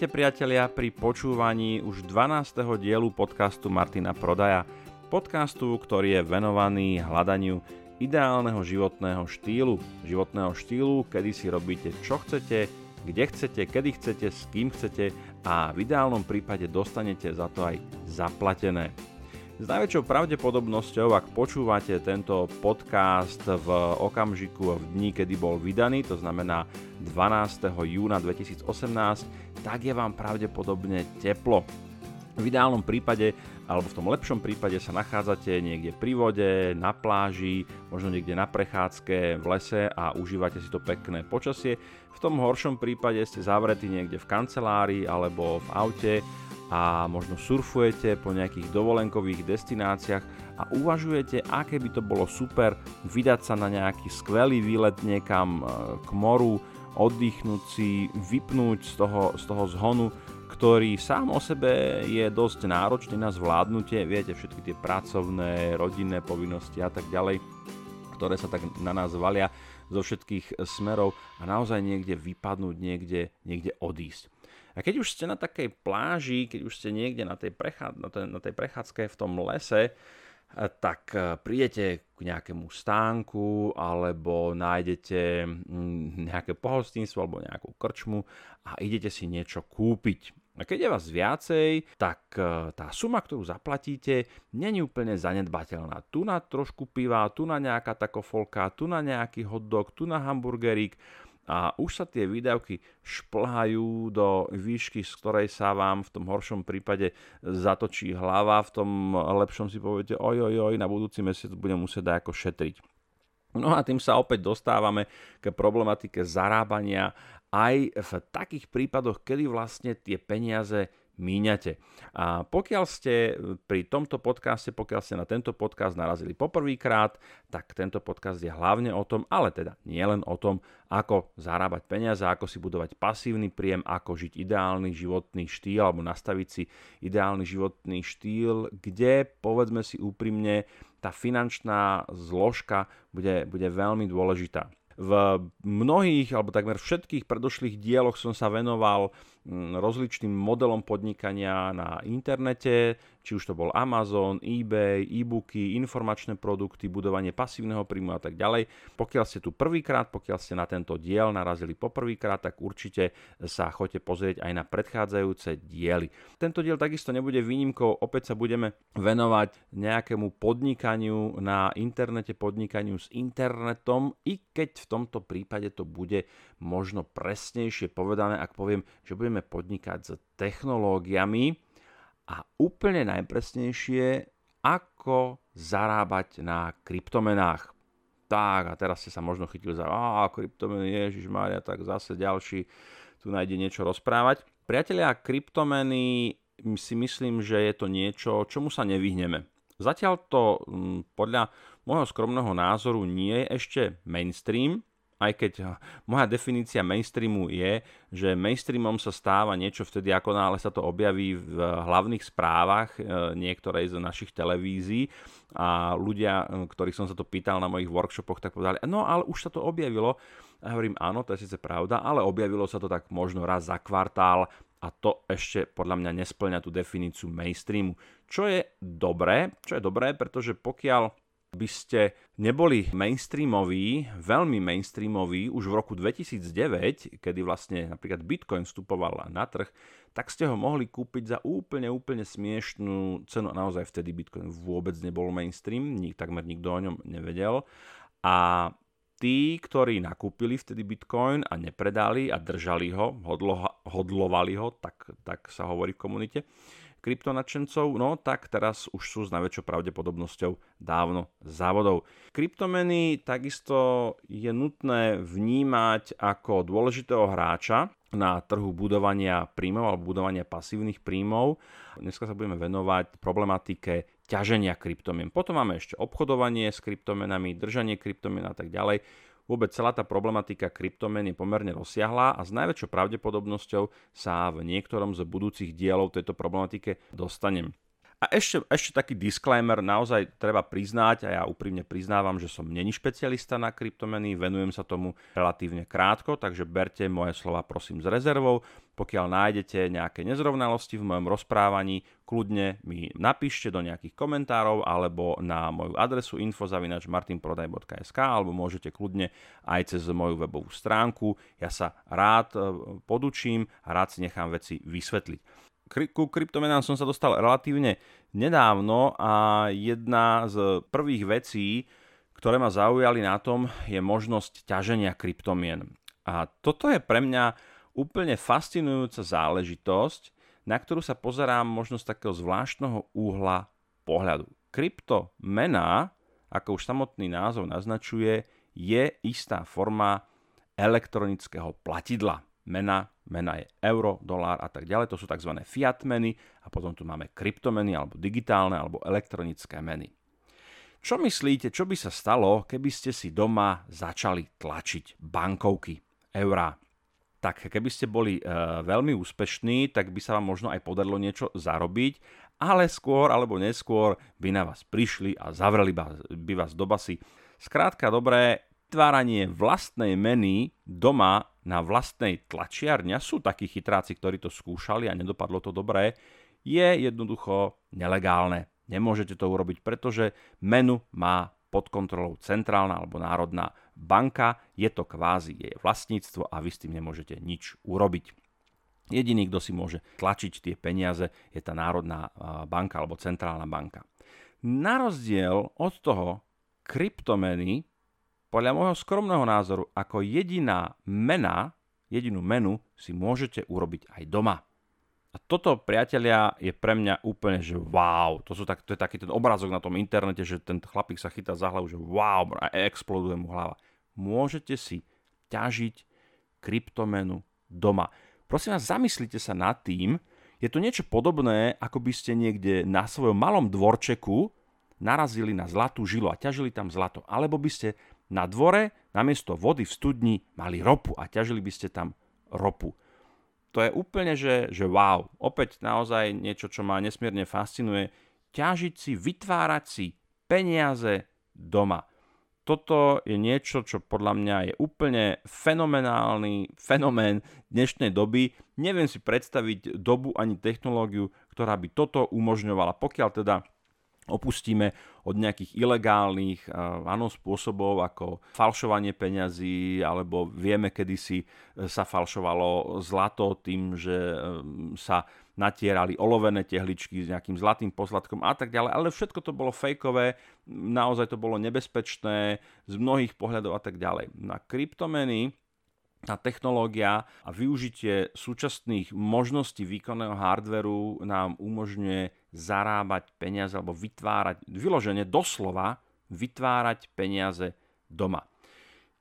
Vítajte priatelia pri počúvaní už 12. dielu podcastu Martina Prodaja. Podcastu, ktorý je venovaný hľadaniu ideálneho životného štýlu. Životného štýlu, kedy si robíte čo chcete, kde chcete, kedy chcete, s kým chcete a v ideálnom prípade dostanete za to aj zaplatené. S najväčšou pravdepodobnosťou, ak počúvate tento podcast v okamžiku v dni, kedy bol vydaný, to znamená 12. júna 2018, tak je vám pravdepodobne teplo. V ideálnom prípade, alebo v tom lepšom prípade sa nachádzate niekde pri vode, na pláži, možno niekde na prechádzke, v lese a užívate si to pekné počasie. V tom horšom prípade ste zavretí niekde v kancelárii alebo v aute a možno surfujete po nejakých dovolenkových destináciách a uvažujete, aké by to bolo super vydať sa na nejaký skvelý výlet niekam e, k moru, oddychnúť si, vypnúť z toho, z toho zhonu, ktorý sám o sebe je dosť náročný na zvládnutie, viete, všetky tie pracovné, rodinné povinnosti a tak ďalej, ktoré sa tak na nás valia zo všetkých smerov a naozaj niekde vypadnúť, niekde, niekde odísť. A keď už ste na takej pláži, keď už ste niekde na tej, prechá, na tej, na tej prechádzke v tom lese, tak eh, prídete k nejakému stánku alebo nájdete mm, nejaké pohostinstvo alebo nejakú krčmu a idete si niečo kúpiť. A keď je vás viacej, tak eh, tá suma, ktorú zaplatíte, není úplne zanedbateľná. Tu na trošku piva, tu na nejaká takofolka, tu na nejaký hotdog, tu na hamburgerík a už sa tie výdavky šplhajú do výšky, z ktorej sa vám v tom horšom prípade zatočí hlava, v tom lepšom si poviete, oj, oj, na budúci mesiac budem musieť ako šetriť. No a tým sa opäť dostávame k problematike zarábania aj v takých prípadoch, kedy vlastne tie peniaze míňate. A pokiaľ ste pri tomto podcaste, pokiaľ ste na tento podcast narazili poprvýkrát, tak tento podcast je hlavne o tom, ale teda nie len o tom, ako zarábať peniaze, ako si budovať pasívny príjem, ako žiť ideálny životný štýl alebo nastaviť si ideálny životný štýl, kde povedzme si úprimne, tá finančná zložka bude, bude veľmi dôležitá. V mnohých alebo takmer všetkých predošlých dieloch som sa venoval mm, rozličným modelom podnikania na internete, či už to bol Amazon, eBay, e-booky, informačné produkty, budovanie pasívneho príjmu a tak ďalej. Pokiaľ ste tu prvýkrát, pokiaľ ste na tento diel narazili poprvýkrát, tak určite sa choďte pozrieť aj na predchádzajúce diely. Tento diel takisto nebude výnimkou, opäť sa budeme venovať nejakému podnikaniu na internete, podnikaniu s internetom, i keď v tomto prípade to bude možno presnejšie povedané, ak poviem, že budeme podnikať s technológiami, a úplne najpresnejšie, ako zarábať na kryptomenách. Tak, a teraz ste sa možno chytili za, a kryptomeny, Ježiš Mária, tak zase ďalší tu nájde niečo rozprávať. Priatelia, kryptomeny si myslím, že je to niečo, čomu sa nevyhneme. Zatiaľ to podľa môjho skromného názoru nie je ešte mainstream, aj keď moja definícia mainstreamu je, že mainstreamom sa stáva niečo vtedy, ako náhle sa to objaví v hlavných správach e, niektorej z našich televízií a ľudia, e, ktorých som sa to pýtal na mojich workshopoch, tak povedali, no ale už sa to objavilo. A hovorím, áno, to je síce pravda, ale objavilo sa to tak možno raz za kvartál a to ešte podľa mňa nesplňa tú definíciu mainstreamu. Čo je dobré, čo je dobré, pretože pokiaľ by ste neboli mainstreamoví, veľmi mainstreamoví už v roku 2009, kedy vlastne napríklad Bitcoin vstupoval na trh, tak ste ho mohli kúpiť za úplne, úplne smiešnú cenu. Naozaj vtedy Bitcoin vôbec nebol mainstream, nik, takmer nikto o ňom nevedel. A tí, ktorí nakúpili vtedy Bitcoin a nepredali a držali ho, hodlo, hodlovali ho, tak, tak sa hovorí v komunite, kryptonačencov, no tak teraz už sú s najväčšou pravdepodobnosťou dávno závodov. Kryptomeny takisto je nutné vnímať ako dôležitého hráča na trhu budovania príjmov alebo budovania pasívnych príjmov. Dneska sa budeme venovať problematike ťaženia kryptomien. Potom máme ešte obchodovanie s kryptomenami, držanie kryptomien a tak ďalej. Vôbec celá tá problematika kryptomen je pomerne rozsiahlá a s najväčšou pravdepodobnosťou sa v niektorom z budúcich dielov tejto problematike dostanem. A ešte, ešte taký disclaimer, naozaj treba priznať, a ja úprimne priznávam, že som není špecialista na kryptomeny, venujem sa tomu relatívne krátko, takže berte moje slova prosím s rezervou. Pokiaľ nájdete nejaké nezrovnalosti v mojom rozprávaní, kľudne mi napíšte do nejakých komentárov alebo na moju adresu info.martinprodaj.sk alebo môžete kľudne aj cez moju webovú stránku. Ja sa rád e, podučím a rád si nechám veci vysvetliť ku kryptomenám som sa dostal relatívne nedávno a jedna z prvých vecí, ktoré ma zaujali na tom, je možnosť ťaženia kryptomien. A toto je pre mňa úplne fascinujúca záležitosť, na ktorú sa pozerám možno z takého zvláštneho úhla pohľadu. Kryptomena, ako už samotný názov naznačuje, je istá forma elektronického platidla. Mena mena je euro, dolár a tak ďalej, to sú tzv. fiat meny a potom tu máme kryptomeny alebo digitálne alebo elektronické meny. Čo myslíte, čo by sa stalo, keby ste si doma začali tlačiť bankovky, eurá? Tak keby ste boli e, veľmi úspešní, tak by sa vám možno aj podarilo niečo zarobiť, ale skôr alebo neskôr by na vás prišli a zavreli by vás do basy. Skrátka dobré, vytváranie vlastnej meny doma na vlastnej tlačiarni, sú takí chytráci, ktorí to skúšali a nedopadlo to dobré, je jednoducho nelegálne. Nemôžete to urobiť, pretože menu má pod kontrolou centrálna alebo národná banka, je to kvázi jej vlastníctvo a vy s tým nemôžete nič urobiť. Jediný, kto si môže tlačiť tie peniaze, je tá národná banka alebo centrálna banka. Na rozdiel od toho, kryptomeny podľa môjho skromného názoru, ako jediná mena, jedinú menu si môžete urobiť aj doma. A toto, priatelia, je pre mňa úplne, že wow, to, sú tak, to je taký ten obrázok na tom internete, že ten chlapík sa chytá za hlavu, že wow, a exploduje mu hlava. Môžete si ťažiť kryptomenu doma. Prosím vás, zamyslite sa nad tým, je to niečo podobné, ako by ste niekde na svojom malom dvorčeku narazili na zlatú žilu a ťažili tam zlato. Alebo by ste na dvore namiesto vody v studni mali ropu a ťažili by ste tam ropu. To je úplne, že, že wow. Opäť naozaj niečo, čo ma nesmierne fascinuje. Ťažiť si, vytvárať si peniaze doma. Toto je niečo, čo podľa mňa je úplne fenomenálny fenomén dnešnej doby. Neviem si predstaviť dobu ani technológiu, ktorá by toto umožňovala. Pokiaľ teda opustíme od nejakých ilegálnych áno, spôsobov ako falšovanie peňazí, alebo vieme, kedy si e, sa falšovalo zlato tým, že e, sa natierali olovené tehličky s nejakým zlatým posladkom a tak ďalej, ale všetko to bolo fejkové, naozaj to bolo nebezpečné z mnohých pohľadov a tak ďalej. Na kryptomeny tá technológia a využitie súčasných možností výkonného hardveru nám umožňuje zarábať peniaze alebo vytvárať, vyloženie doslova vytvárať peniaze doma.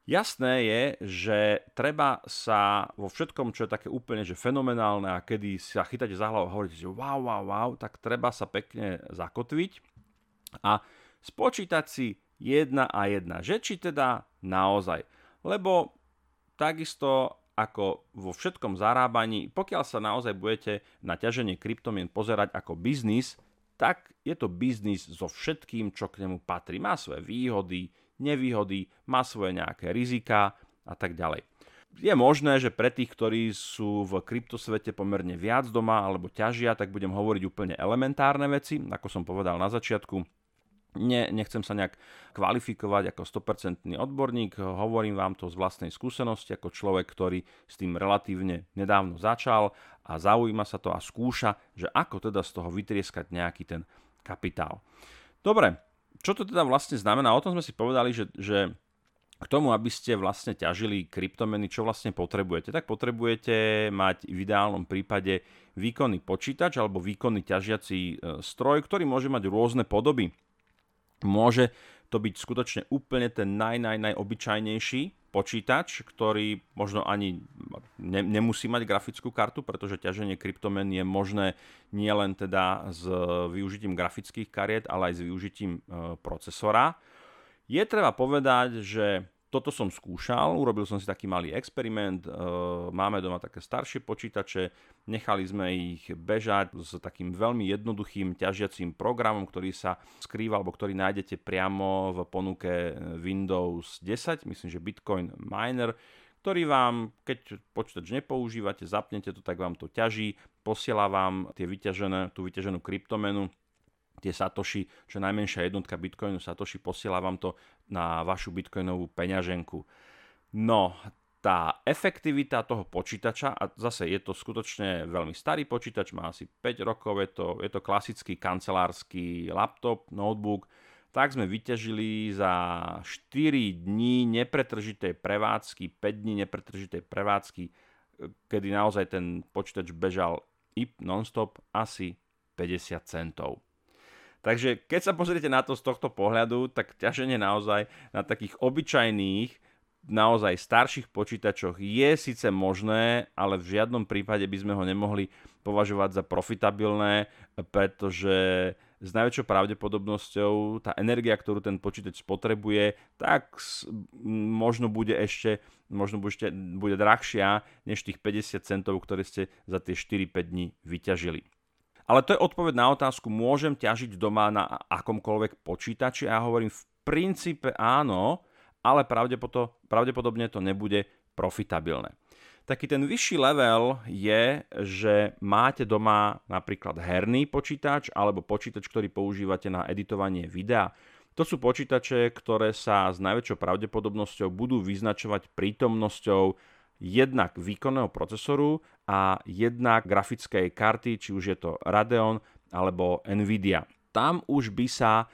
Jasné je, že treba sa vo všetkom, čo je také úplne že fenomenálne a kedy sa chytáte za hlavu a hovoríte, že wow, wow, wow, tak treba sa pekne zakotviť a spočítať si jedna a jedna, že či teda naozaj. Lebo Takisto ako vo všetkom zarábaní, pokiaľ sa naozaj budete na ťaženie kryptomien pozerať ako biznis, tak je to biznis so všetkým, čo k nemu patrí. Má svoje výhody, nevýhody, má svoje nejaké rizika a tak ďalej. Je možné, že pre tých, ktorí sú v kryptosvete pomerne viac doma alebo ťažia, tak budem hovoriť úplne elementárne veci, ako som povedal na začiatku Ne, nechcem sa nejak kvalifikovať ako 100% odborník, hovorím vám to z vlastnej skúsenosti ako človek, ktorý s tým relatívne nedávno začal a zaujíma sa to a skúša, že ako teda z toho vytrieskať nejaký ten kapitál. Dobre, čo to teda vlastne znamená? O tom sme si povedali, že, že k tomu, aby ste vlastne ťažili kryptomeny, čo vlastne potrebujete? Tak potrebujete mať v ideálnom prípade výkonný počítač alebo výkonný ťažiaci e, stroj, ktorý môže mať rôzne podoby Môže to byť skutočne úplne ten naj, naj, najobyčajnejší počítač, ktorý možno ani ne, nemusí mať grafickú kartu, pretože ťaženie kryptomen je možné nielen teda s využitím grafických kariet, ale aj s využitím e, procesora. Je treba povedať, že toto som skúšal, urobil som si taký malý experiment, e, máme doma také staršie počítače, nechali sme ich bežať s takým veľmi jednoduchým ťažiacím programom, ktorý sa skrýva, alebo ktorý nájdete priamo v ponuke Windows 10, myslím, že Bitcoin Miner, ktorý vám, keď počítač nepoužívate, zapnete to, tak vám to ťaží, posiela vám tie vyťažené, tú vyťaženú kryptomenu tie satoshi, čo najmenšia jednotka bitcoinu satoshi, posiela vám to na vašu bitcoinovú peňaženku. No, tá efektivita toho počítača, a zase je to skutočne veľmi starý počítač, má asi 5 rokov, je to, je to klasický kancelársky laptop, notebook, tak sme vyťažili za 4 dní nepretržitej prevádzky, 5 dní nepretržitej prevádzky, kedy naozaj ten počítač bežal IP nonstop asi 50 centov. Takže keď sa pozriete na to z tohto pohľadu, tak ťaženie naozaj na takých obyčajných, naozaj starších počítačoch je síce možné, ale v žiadnom prípade by sme ho nemohli považovať za profitabilné, pretože s najväčšou pravdepodobnosťou tá energia, ktorú ten počítač spotrebuje, tak možno bude ešte možno bude, bude drahšia než tých 50 centov, ktoré ste za tie 4-5 dní vyťažili. Ale to je odpoveď na otázku, môžem ťažiť doma na akomkoľvek počítači a ja hovorím v princípe áno, ale pravdepodobne to nebude profitabilné. Taký ten vyšší level je, že máte doma napríklad herný počítač alebo počítač, ktorý používate na editovanie videa. To sú počítače, ktoré sa s najväčšou pravdepodobnosťou budú vyznačovať prítomnosťou jednak výkonného procesoru a jednak grafickej karty, či už je to Radeon alebo Nvidia. Tam už by sa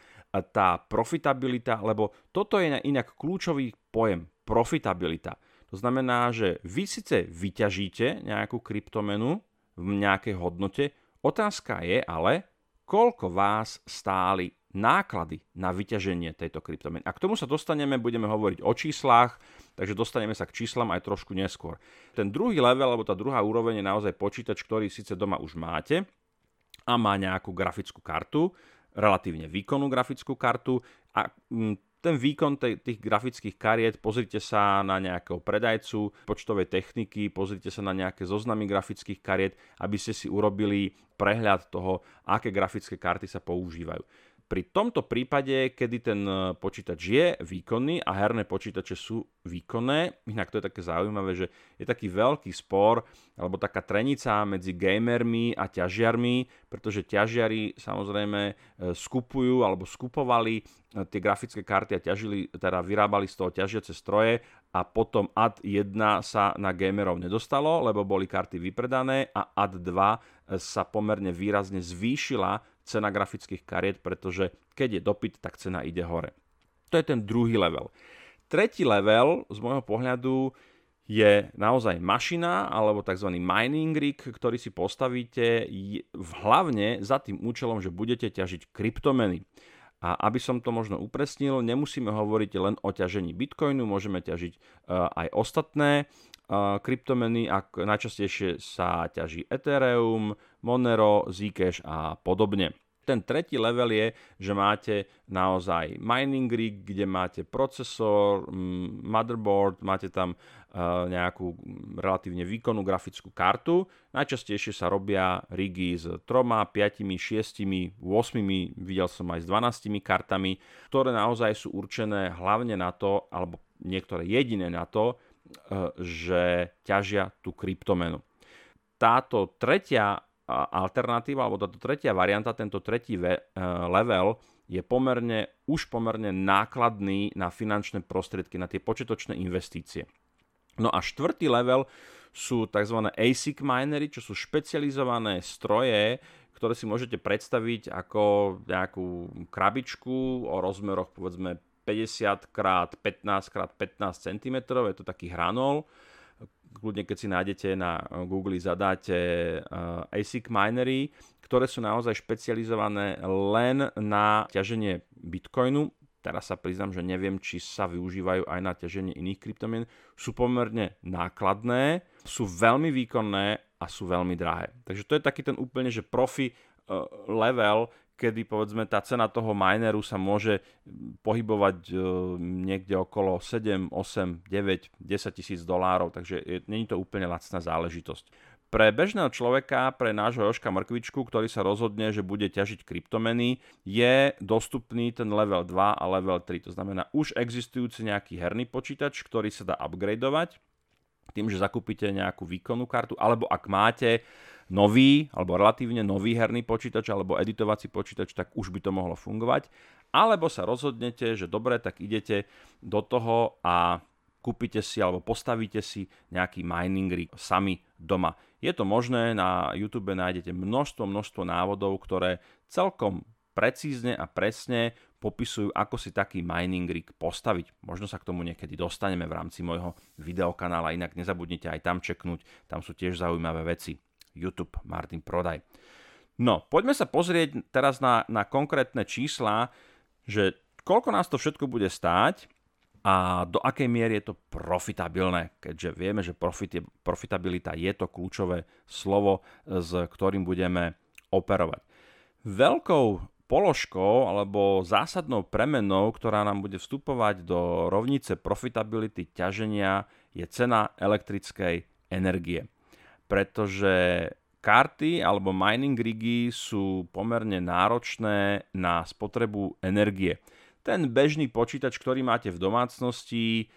tá profitabilita, lebo toto je inak kľúčový pojem, profitabilita. To znamená, že vy síce vyťažíte nejakú kryptomenu v nejakej hodnote, otázka je ale, koľko vás stáli náklady na vyťaženie tejto kryptomeny. A k tomu sa dostaneme, budeme hovoriť o číslach, takže dostaneme sa k číslam aj trošku neskôr. Ten druhý level, alebo tá druhá úroveň je naozaj počítač, ktorý síce doma už máte a má nejakú grafickú kartu, relatívne výkonnú grafickú kartu a mm, ten výkon tých grafických kariet, pozrite sa na nejakého predajcu počtovej techniky, pozrite sa na nejaké zoznamy grafických kariet, aby ste si urobili prehľad toho, aké grafické karty sa používajú. Pri tomto prípade, kedy ten e, počítač je výkonný a herné počítače sú výkonné, inak to je také zaujímavé, že je taký veľký spor alebo taká trenica medzi gamermi a ťažiarmi, pretože ťažiari samozrejme e, skupujú alebo skupovali e, tie grafické karty a ťažili, teda vyrábali z toho ťažiace stroje a potom AD 1 sa na gamerov nedostalo, lebo boli karty vypredané a AD 2 sa pomerne výrazne zvýšila cena grafických kariet, pretože keď je dopyt, tak cena ide hore. To je ten druhý level. Tretí level z môjho pohľadu je naozaj mašina alebo tzv. mining rig, ktorý si postavíte hlavne za tým účelom, že budete ťažiť kryptomeny. A aby som to možno upresnil, nemusíme hovoriť len o ťažení bitcoinu, môžeme ťažiť e, aj ostatné e, kryptomeny, ak najčastejšie sa ťaží Ethereum, Monero, Zcash a podobne. Ten tretí level je, že máte naozaj mining rig, kde máte procesor, motherboard, máte tam uh, nejakú relatívne výkonnú grafickú kartu. Najčastejšie sa robia rigy s troma, 5, 6, 8, videl som aj s 12 kartami, ktoré naozaj sú určené hlavne na to, alebo niektoré jediné na to, uh, že ťažia tú kryptomenu. Táto tretia alternatíva, alebo táto tretia varianta, tento tretí uh, level je pomerne, už pomerne nákladný na finančné prostriedky, na tie početočné investície. No a štvrtý level sú tzv. ASIC minery, čo sú špecializované stroje, ktoré si môžete predstaviť ako nejakú krabičku o rozmeroch povedzme 50 x 15 x 15 cm, je to taký hranol, kľudne keď si nájdete na Google zadáte uh, ASIC minery, ktoré sú naozaj špecializované len na ťaženie Bitcoinu. Teraz sa priznám, že neviem, či sa využívajú aj na ťaženie iných kryptomien. Sú pomerne nákladné, sú veľmi výkonné a sú veľmi drahé. Takže to je taký ten úplne, že profi uh, level, kedy povedzme tá cena toho mineru sa môže pohybovať e, niekde okolo 7, 8, 9, 10 tisíc dolárov, takže není to úplne lacná záležitosť. Pre bežného človeka, pre nášho Joška Mrkvičku, ktorý sa rozhodne, že bude ťažiť kryptomeny, je dostupný ten level 2 a level 3. To znamená už existujúci nejaký herný počítač, ktorý sa dá upgradeovať tým, že zakúpite nejakú výkonnú kartu, alebo ak máte nový alebo relatívne nový herný počítač alebo editovací počítač, tak už by to mohlo fungovať. Alebo sa rozhodnete, že dobre, tak idete do toho a kúpite si alebo postavíte si nejaký mining rig sami doma. Je to možné, na YouTube nájdete množstvo, množstvo návodov, ktoré celkom precízne a presne popisujú, ako si taký mining rig postaviť. Možno sa k tomu niekedy dostaneme v rámci môjho videokanála, inak nezabudnite aj tam čeknúť, tam sú tiež zaujímavé veci. YouTube Martin Prodaj. No, poďme sa pozrieť teraz na, na konkrétne čísla, že koľko nás to všetko bude stáť a do akej miery je to profitabilné, keďže vieme, že profit je, profitabilita je to kľúčové slovo, s ktorým budeme operovať. Veľkou položkou alebo zásadnou premenou, ktorá nám bude vstupovať do rovnice profitability ťaženia, je cena elektrickej energie pretože karty alebo mining rigy sú pomerne náročné na spotrebu energie. Ten bežný počítač, ktorý máte v domácnosti,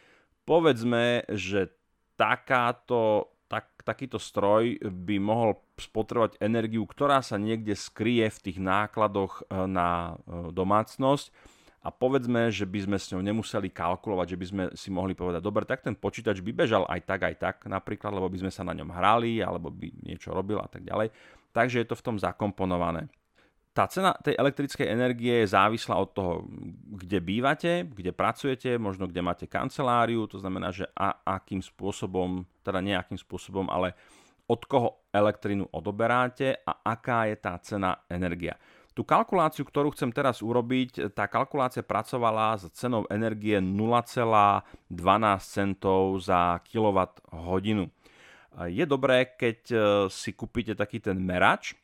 povedzme, že takáto, tak, takýto stroj by mohol spotrebovať energiu, ktorá sa niekde skrie v tých nákladoch eh, na eh, domácnosť a povedzme, že by sme s ňou nemuseli kalkulovať, že by sme si mohli povedať, dobre, tak ten počítač by bežal aj tak, aj tak napríklad, lebo by sme sa na ňom hrali, alebo by niečo robil a tak ďalej. Takže je to v tom zakomponované. Tá cena tej elektrickej energie je závislá od toho, kde bývate, kde pracujete, možno kde máte kanceláriu, to znamená, že a, akým spôsobom, teda nejakým spôsobom, ale od koho elektrínu odoberáte a aká je tá cena energia. Tú kalkuláciu, ktorú chcem teraz urobiť, tá kalkulácia pracovala s cenou energie 0,12 centov za kWh. Je dobré, keď e, si kúpite taký ten merač,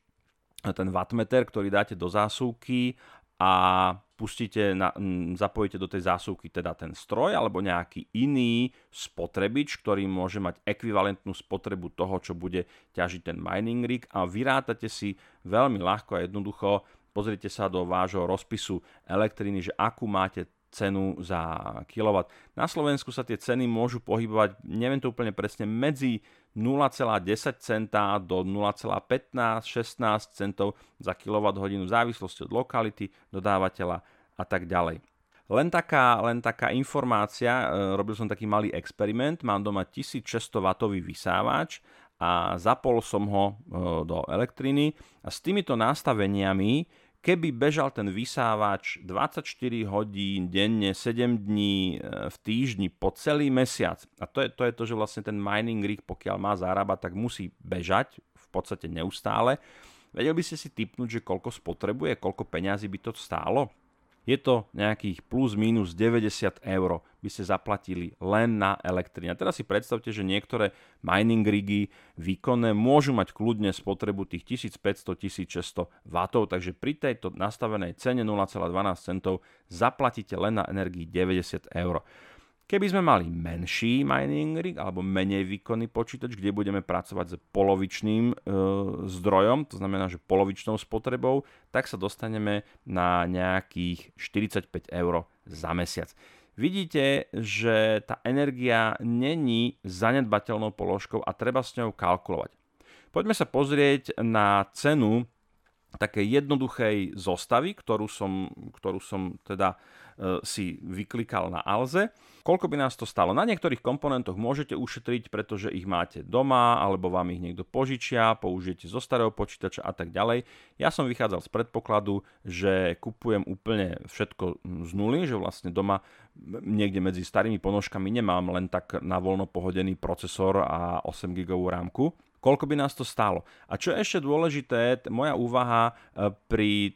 ten wattmeter, ktorý dáte do zásuvky a pustíte, na, zapojíte do tej zásuvky teda ten stroj alebo nejaký iný spotrebič, ktorý môže mať ekvivalentnú spotrebu toho, čo bude ťažiť ten mining rig a vyrátate si veľmi ľahko a jednoducho pozrite sa do vášho rozpisu elektriny, že akú máte cenu za kilowatt. Na Slovensku sa tie ceny môžu pohybovať, neviem to úplne presne, medzi 0,10 centa do 0,15-16 centov za kWh v závislosti od lokality, dodávateľa a tak ďalej. Len taká, len taká informácia, e, robil som taký malý experiment, mám doma 1600W vysávač a zapol som ho e, do elektriny a s týmito nastaveniami keby bežal ten vysávač 24 hodín denne, 7 dní e, v týždni po celý mesiac, a to je, to je to, že vlastne ten mining rig, pokiaľ má zárábať, tak musí bežať v podstate neustále, vedel by ste si typnúť, že koľko spotrebuje, koľko peňazí by to stálo? Je to nejakých plus minus 90 eur by ste zaplatili len na elektrine. A teraz si predstavte, že niektoré mining rigy výkonné môžu mať kľudne spotrebu tých 1500-1600 W, takže pri tejto nastavenej cene 0,12 centov zaplatíte len na energii 90 eur. Keby sme mali menší mining rig alebo menej výkonný počítač, kde budeme pracovať s polovičným e, zdrojom, to znamená, že polovičnou spotrebou, tak sa dostaneme na nejakých 45 eur za mesiac. Vidíte, že tá energia není zanedbateľnou položkou a treba s ňou kalkulovať. Poďme sa pozrieť na cenu takej jednoduchej zostavy, ktorú som, ktorú som teda e, si vyklikal na Alze Koľko by nás to stalo? Na niektorých komponentoch môžete ušetriť, pretože ich máte doma, alebo vám ich niekto požičia, použijete zo starého počítača a tak ďalej. Ja som vychádzal z predpokladu, že kupujem úplne všetko z nuly, že vlastne doma niekde medzi starými ponožkami nemám len tak na voľno pohodený procesor a 8 GB rámku, koľko by nás to stálo. A čo je ešte dôležité, moja úvaha e, pri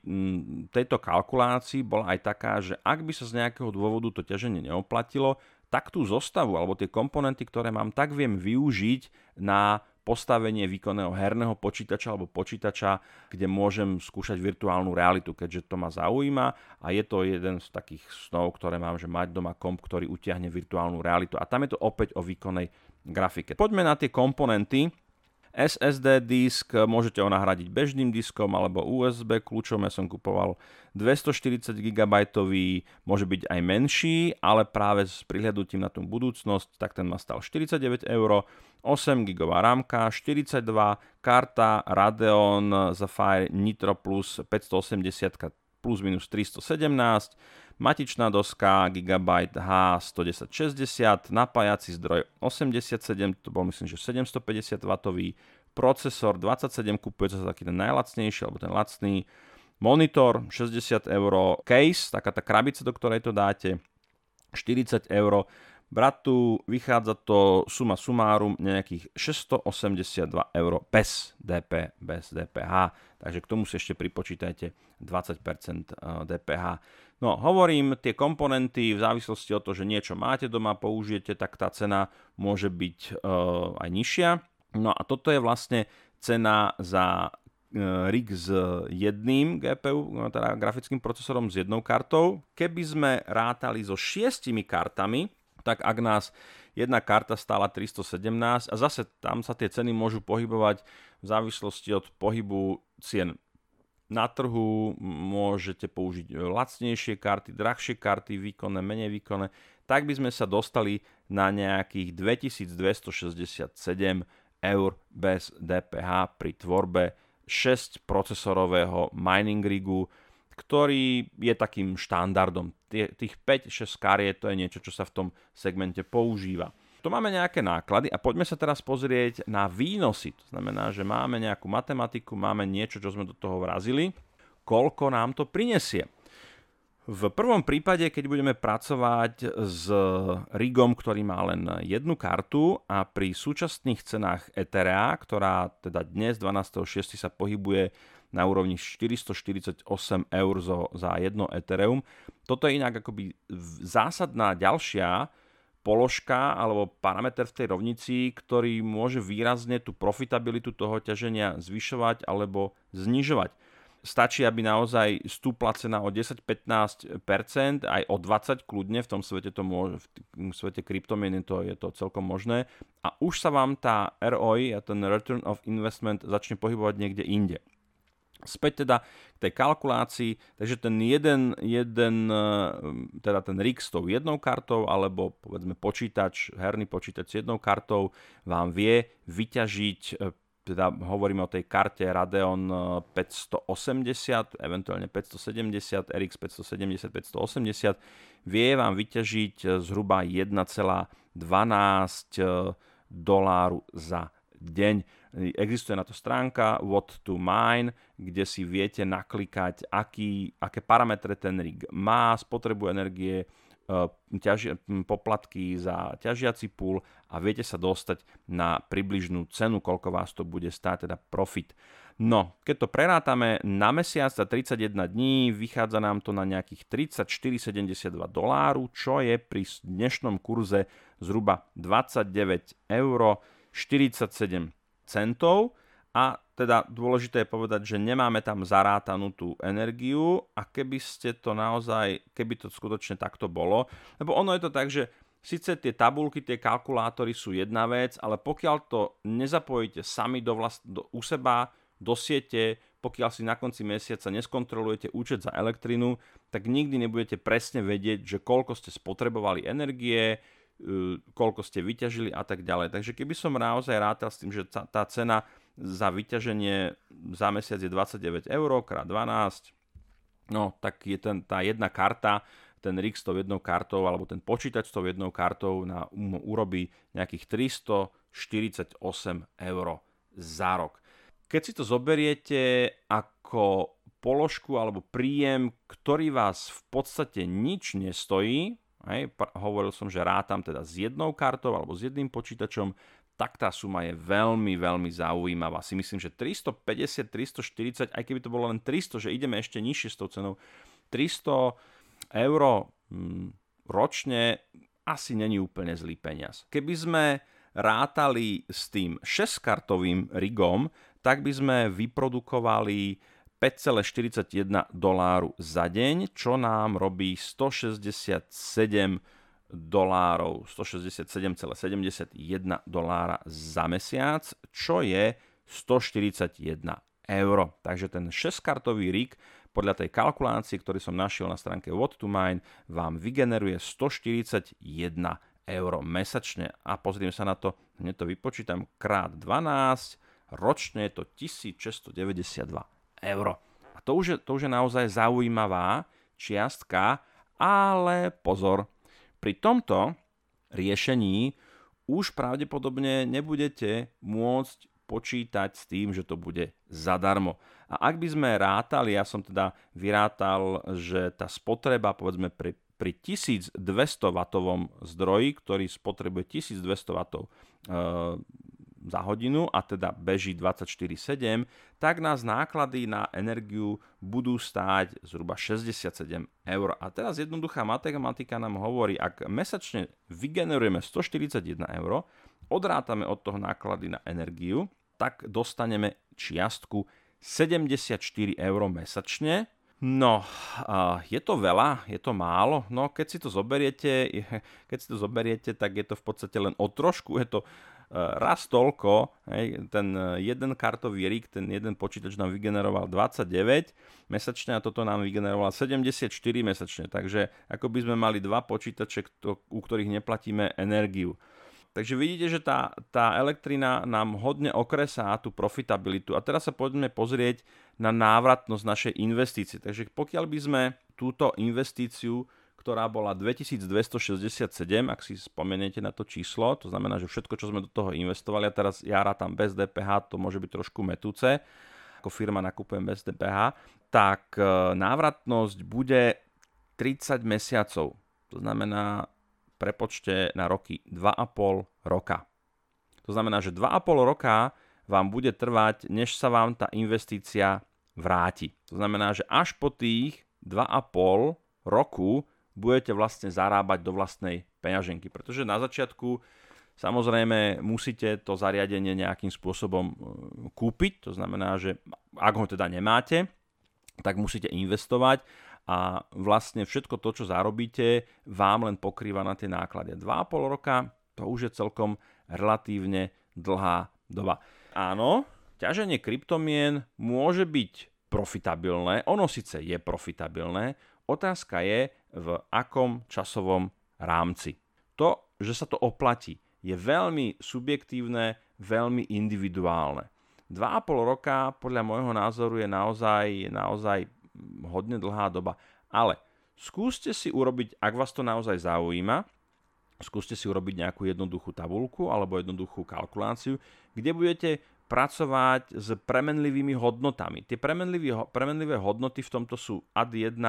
tejto kalkulácii bola aj taká, že ak by sa z nejakého dôvodu to ťaženie neoplatilo, tak tú zostavu alebo tie komponenty, ktoré mám, tak viem využiť na postavenie výkonného herného počítača alebo počítača, kde môžem skúšať virtuálnu realitu, keďže to ma zaujíma a je to jeden z takých snov, ktoré mám, že mať doma komp, ktorý utiahne virtuálnu realitu. A tam je to opäť o výkonnej grafike. Poďme na tie komponenty. SSD disk môžete ho nahradiť bežným diskom alebo USB kľúčom. Ja som kupoval 240 GB, môže byť aj menší, ale práve s prihľadnutím na tú budúcnosť, tak ten ma stal 49 eur. 8 GB rámka, 42, karta Radeon Sapphire Nitro Plus 580 plus minus 317, matičná doska Gigabyte H11060, napájací zdroj 87, to bol myslím, že 750 W, procesor 27, kupuje sa taký ten najlacnejší, alebo ten lacný, monitor 60 eur, case, taká tá krabica, do ktorej to dáte, 40 eur, Bratu vychádza to suma sumárum nejakých 682 eur bez DP, bez DPH, takže k tomu si ešte pripočítajte 20% DPH. No, hovorím, tie komponenty v závislosti od toho, že niečo máte doma, použijete, tak tá cena môže byť uh, aj nižšia. No a toto je vlastne cena za uh, rig s jedným GPU, no, teda grafickým procesorom s jednou kartou. Keby sme rátali so šiestimi kartami, tak ak nás jedna karta stála 317 a zase tam sa tie ceny môžu pohybovať v závislosti od pohybu cien na trhu, môžete použiť lacnejšie karty, drahšie karty, výkonné, menej výkonné, tak by sme sa dostali na nejakých 2267 eur bez DPH pri tvorbe 6 procesorového mining rigu, ktorý je takým štandardom. Tých 5-6 karie to je niečo, čo sa v tom segmente používa. Tu máme nejaké náklady a poďme sa teraz pozrieť na výnosy. To znamená, že máme nejakú matematiku, máme niečo, čo sme do toho vrazili, koľko nám to prinesie. V prvom prípade, keď budeme pracovať s rigom, ktorý má len jednu kartu a pri súčasných cenách Etherea, ktorá teda dnes 12.6. sa pohybuje na úrovni 448 eur za jedno Ethereum. Toto je inak akoby zásadná ďalšia položka alebo parameter v tej rovnici, ktorý môže výrazne tú profitabilitu toho ťaženia zvyšovať alebo znižovať. Stačí, aby naozaj stúpla cena o 10-15%, aj o 20% kľudne, v tom svete, to môže, v svete kryptomien to, je to celkom možné a už sa vám tá ROI ten Return of Investment začne pohybovať niekde inde. Späť teda k tej kalkulácii, takže ten jeden, jeden eh, teda ten rig s tou jednou kartou, alebo povedzme počítač, herný počítač s jednou kartou vám vie vyťažiť, eh, teda hovoríme o tej karte Radeon 580, eh, eventuálne 570, RX 570, 580, vie vám vyťažiť zhruba 1,12 doláru za deň. Existuje na to stránka What to Mine, kde si viete naklikať, aký, aké parametre ten rig má, spotrebu energie, e, ťaži, poplatky za ťažiaci púl a viete sa dostať na približnú cenu, koľko vás to bude stáť, teda profit. No, keď to prerátame na mesiac za 31 dní, vychádza nám to na nejakých 34,72 doláru, čo je pri dnešnom kurze zhruba 29 eur 47 centov. A teda dôležité je povedať, že nemáme tam zarátanú tú energiu a keby ste to naozaj, keby to skutočne takto bolo, lebo ono je to tak, že síce tie tabulky, tie kalkulátory sú jedna vec, ale pokiaľ to nezapojíte sami do vlast, do, u seba, do siete, pokiaľ si na konci mesiaca neskontrolujete účet za elektrinu, tak nikdy nebudete presne vedieť, že koľko ste spotrebovali energie, koľko ste vyťažili a tak ďalej. Takže keby som naozaj rátal s tým, že tá cena za vyťaženie za mesiac je 29 eur krát 12, no tak je ten, tá jedna karta, ten RIG s tou jednou kartou alebo ten počítač s tou jednou kartou na, um, urobí nejakých 348 eur za rok. Keď si to zoberiete ako položku alebo príjem, ktorý vás v podstate nič nestojí, Hej, hovoril som, že rátam teda s jednou kartou alebo s jedným počítačom, tak tá suma je veľmi, veľmi zaujímavá. Si myslím, že 350, 340, aj keby to bolo len 300, že ideme ešte nižšie s tou cenou, 300 eur hm, ročne asi není úplne zlý peniaz. Keby sme rátali s tým 6-kartovým rigom, tak by sme vyprodukovali 5,41 doláru za deň, čo nám robí 167 dolárov, 167,71 dolára za mesiac, čo je 141 eur. Takže ten 6-kartový rig podľa tej kalkulácie, ktorý som našiel na stránke What to Mine, vám vygeneruje 141 eur mesačne. A pozriem sa na to, hneď to vypočítam, krát 12, ročne je to 1692 eur. A to už je, to už je naozaj zaujímavá čiastka, ale pozor, pri tomto riešení už pravdepodobne nebudete môcť počítať s tým, že to bude zadarmo. A ak by sme rátali, ja som teda vyrátal, že tá spotreba povedzme pri, pri 1200 W zdroji, ktorý spotrebuje 1200 W za hodinu a teda beží 24-7, tak nás náklady na energiu budú stáť zhruba 67 eur. A teraz jednoduchá matematika nám hovorí, ak mesačne vygenerujeme 141 eur, odrátame od toho náklady na energiu, tak dostaneme čiastku 74 eur mesačne, No, je to veľa, je to málo, no keď si to zoberiete, keď si to zoberiete, tak je to v podstate len o trošku, je to raz toľko, hej, ten eh, jeden kartový rig, ten jeden počítač nám vygeneroval 29 mesačne a toto nám vygeneroval 74 mesačne, takže ako by sme mali dva počítače, u ktorých neplatíme energiu. Takže vidíte, že tá, tá elektrina nám hodne okresá tú profitabilitu. A teraz sa poďme pozrieť na návratnosť našej investície. Takže pokiaľ by sme túto investíciu ktorá bola 2267, ak si spomeniete na to číslo, to znamená, že všetko, čo sme do toho investovali, a teraz ja rátam bez DPH, to môže byť trošku metúce, ako firma nakupujem bez DPH, tak e, návratnosť bude 30 mesiacov. To znamená prepočte na roky 2,5 roka. To znamená, že 2,5 roka vám bude trvať, než sa vám tá investícia vráti. To znamená, že až po tých 2,5 roku budete vlastne zarábať do vlastnej peňaženky. Pretože na začiatku samozrejme musíte to zariadenie nejakým spôsobom e, kúpiť, to znamená, že ak ho teda nemáte, tak musíte investovať a vlastne všetko to, čo zarobíte, vám len pokrýva na tie náklady. 2,5 roka to už je celkom relatívne dlhá doba. Áno, ťaženie kryptomien môže byť profitabilné, ono síce je profitabilné, otázka je, v akom časovom rámci. To, že sa to oplatí, je veľmi subjektívne, veľmi individuálne. 2,5 roka podľa môjho názoru je naozaj, naozaj hodne dlhá doba. Ale skúste si urobiť, ak vás to naozaj zaujíma, skúste si urobiť nejakú jednoduchú tabulku alebo jednoduchú kalkuláciu, kde budete pracovať s premenlivými hodnotami. Tie premenlivé hodnoty v tomto sú ad 1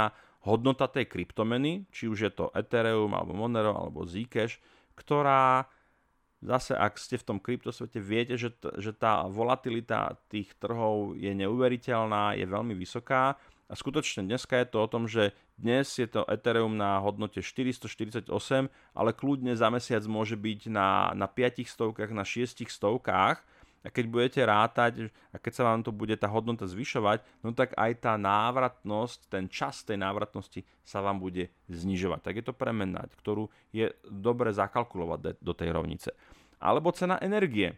hodnota tej kryptomeny, či už je to Ethereum, alebo Monero, alebo Zcash, ktorá zase, ak ste v tom kryptosvete, viete, že, t- že tá volatilita tých trhov je neuveriteľná, je veľmi vysoká. A skutočne dneska je to o tom, že dnes je to Ethereum na hodnote 448, ale kľudne za mesiac môže byť na, na 5 stovkách, na 6 stovkách a keď budete rátať a keď sa vám to bude tá hodnota zvyšovať, no tak aj tá návratnosť, ten čas tej návratnosti sa vám bude znižovať. Tak je to premenať, ktorú je dobre zakalkulovať do tej rovnice. Alebo cena energie.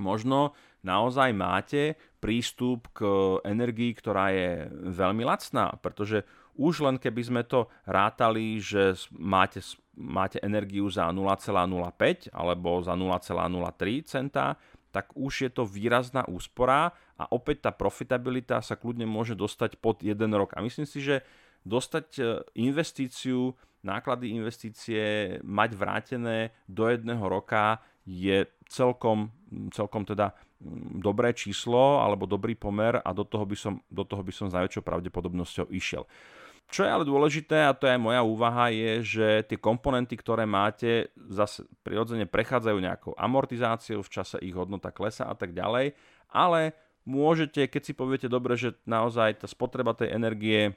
Možno naozaj máte prístup k energii, ktorá je veľmi lacná, pretože už len keby sme to rátali, že máte, máte energiu za 0,05 alebo za 0,03 centa, tak už je to výrazná úspora a opäť tá profitabilita sa kľudne môže dostať pod jeden rok. A myslím si, že dostať e, investíciu, náklady investície mať vrátené do jedného roka je celkom, celkom teda dobré číslo alebo dobrý pomer a do toho by som, do toho by som s najväčšou pravdepodobnosťou išiel. Čo je ale dôležité, a to je aj moja úvaha, je, že tie komponenty, ktoré máte, zase prirodzene prechádzajú nejakou amortizáciou, v čase ich hodnota klesa a tak ďalej, ale môžete, keď si poviete dobre, že naozaj tá spotreba tej energie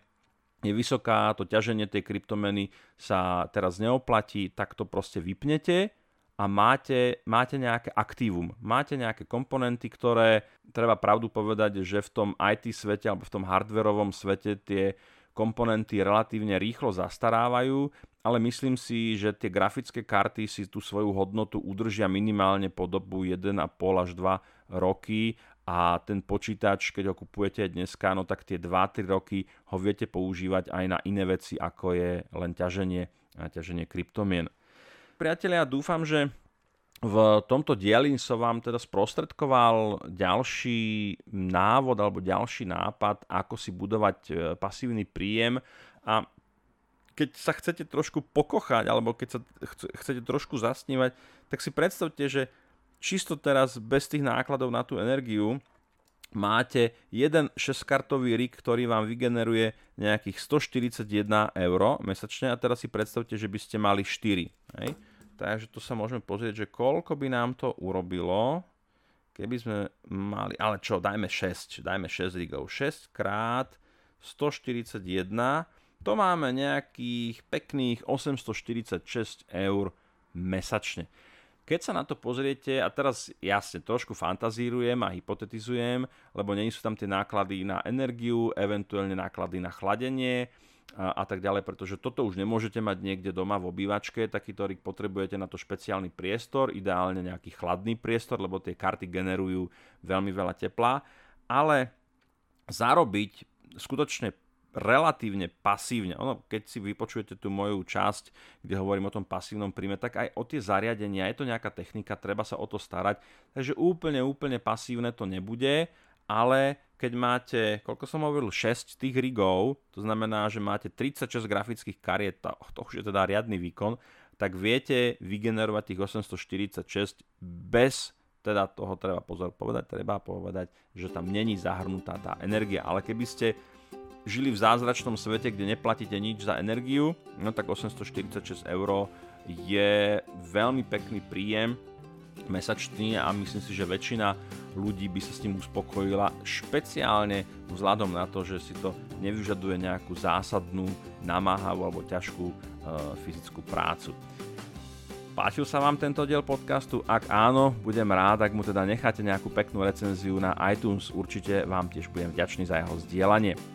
je vysoká, to ťaženie tej kryptomeny sa teraz neoplatí, tak to proste vypnete a máte, máte nejaké aktívum, máte nejaké komponenty, ktoré treba pravdu povedať, že v tom IT svete alebo v tom hardverovom svete tie komponenty relatívne rýchlo zastarávajú, ale myslím si, že tie grafické karty si tú svoju hodnotu udržia minimálne po dobu 1,5 až 2 roky a ten počítač, keď ho kupujete dneska, no tak tie 2-3 roky ho viete používať aj na iné veci, ako je len ťaženie, ťaženie kryptomien. Priatelia, dúfam, že v tomto dieli som vám teda sprostredkoval ďalší návod alebo ďalší nápad, ako si budovať e, pasívny príjem a keď sa chcete trošku pokochať alebo keď sa chcete trošku zasnívať, tak si predstavte, že čisto teraz bez tých nákladov na tú energiu máte jeden 6-kartový rig, ktorý vám vygeneruje nejakých 141 eur mesačne a teraz si predstavte, že by ste mali 4. Hej? Takže tu sa môžeme pozrieť, že koľko by nám to urobilo, keby sme mali, ale čo, dajme 6, dajme 6 rigov. 6 krát 141, to máme nejakých pekných 846 eur mesačne. Keď sa na to pozriete, a teraz jasne trošku fantazírujem a hypotetizujem, lebo nie sú tam tie náklady na energiu, eventuálne náklady na chladenie a, a tak ďalej, pretože toto už nemôžete mať niekde doma v obývačke, takýto rig potrebujete na to špeciálny priestor, ideálne nejaký chladný priestor, lebo tie karty generujú veľmi veľa tepla, ale zarobiť skutočne relatívne pasívne. Ono, keď si vypočujete tú moju časť, kde hovorím o tom pasívnom príjme, tak aj o tie zariadenia, je to nejaká technika, treba sa o to starať. Takže úplne, úplne pasívne to nebude, ale keď máte, koľko som hovoril, 6 tých rigov, to znamená, že máte 36 grafických kariet, to, už je teda riadny výkon, tak viete vygenerovať tých 846 bez teda toho treba pozor povedať, treba povedať, že tam není zahrnutá tá energia. Ale keby ste žili v zázračnom svete, kde neplatíte nič za energiu, no tak 846 eur je veľmi pekný príjem mesačný a myslím si, že väčšina ľudí by sa s tým uspokojila, špeciálne vzhľadom na to, že si to nevyžaduje nejakú zásadnú, namáhavú alebo ťažkú e, fyzickú prácu. Páčil sa vám tento diel podcastu? Ak áno, budem rád, ak mu teda necháte nejakú peknú recenziu na iTunes, určite vám tiež budem vďačný za jeho zdieľanie.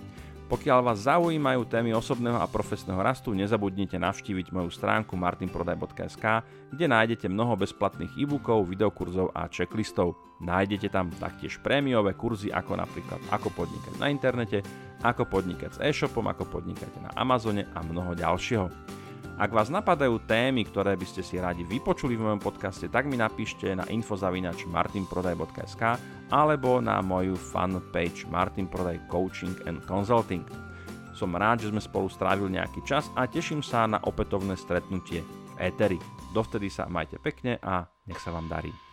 Pokiaľ vás zaujímajú témy osobného a profesného rastu, nezabudnite navštíviť moju stránku martinprodaj.sk, kde nájdete mnoho bezplatných e-bookov, videokurzov a checklistov. Nájdete tam taktiež prémiové kurzy ako napríklad ako podnikať na internete, ako podnikať s e-shopom, ako podnikať na Amazone a mnoho ďalšieho. Ak vás napadajú témy, ktoré by ste si radi vypočuli v mojom podcaste, tak mi napíšte na infozavinač martinprodaj.sk alebo na moju fanpage Martin Prodaj Coaching and Consulting. Som rád, že sme spolu strávili nejaký čas a teším sa na opätovné stretnutie v Eteri. Dovtedy sa majte pekne a nech sa vám darí.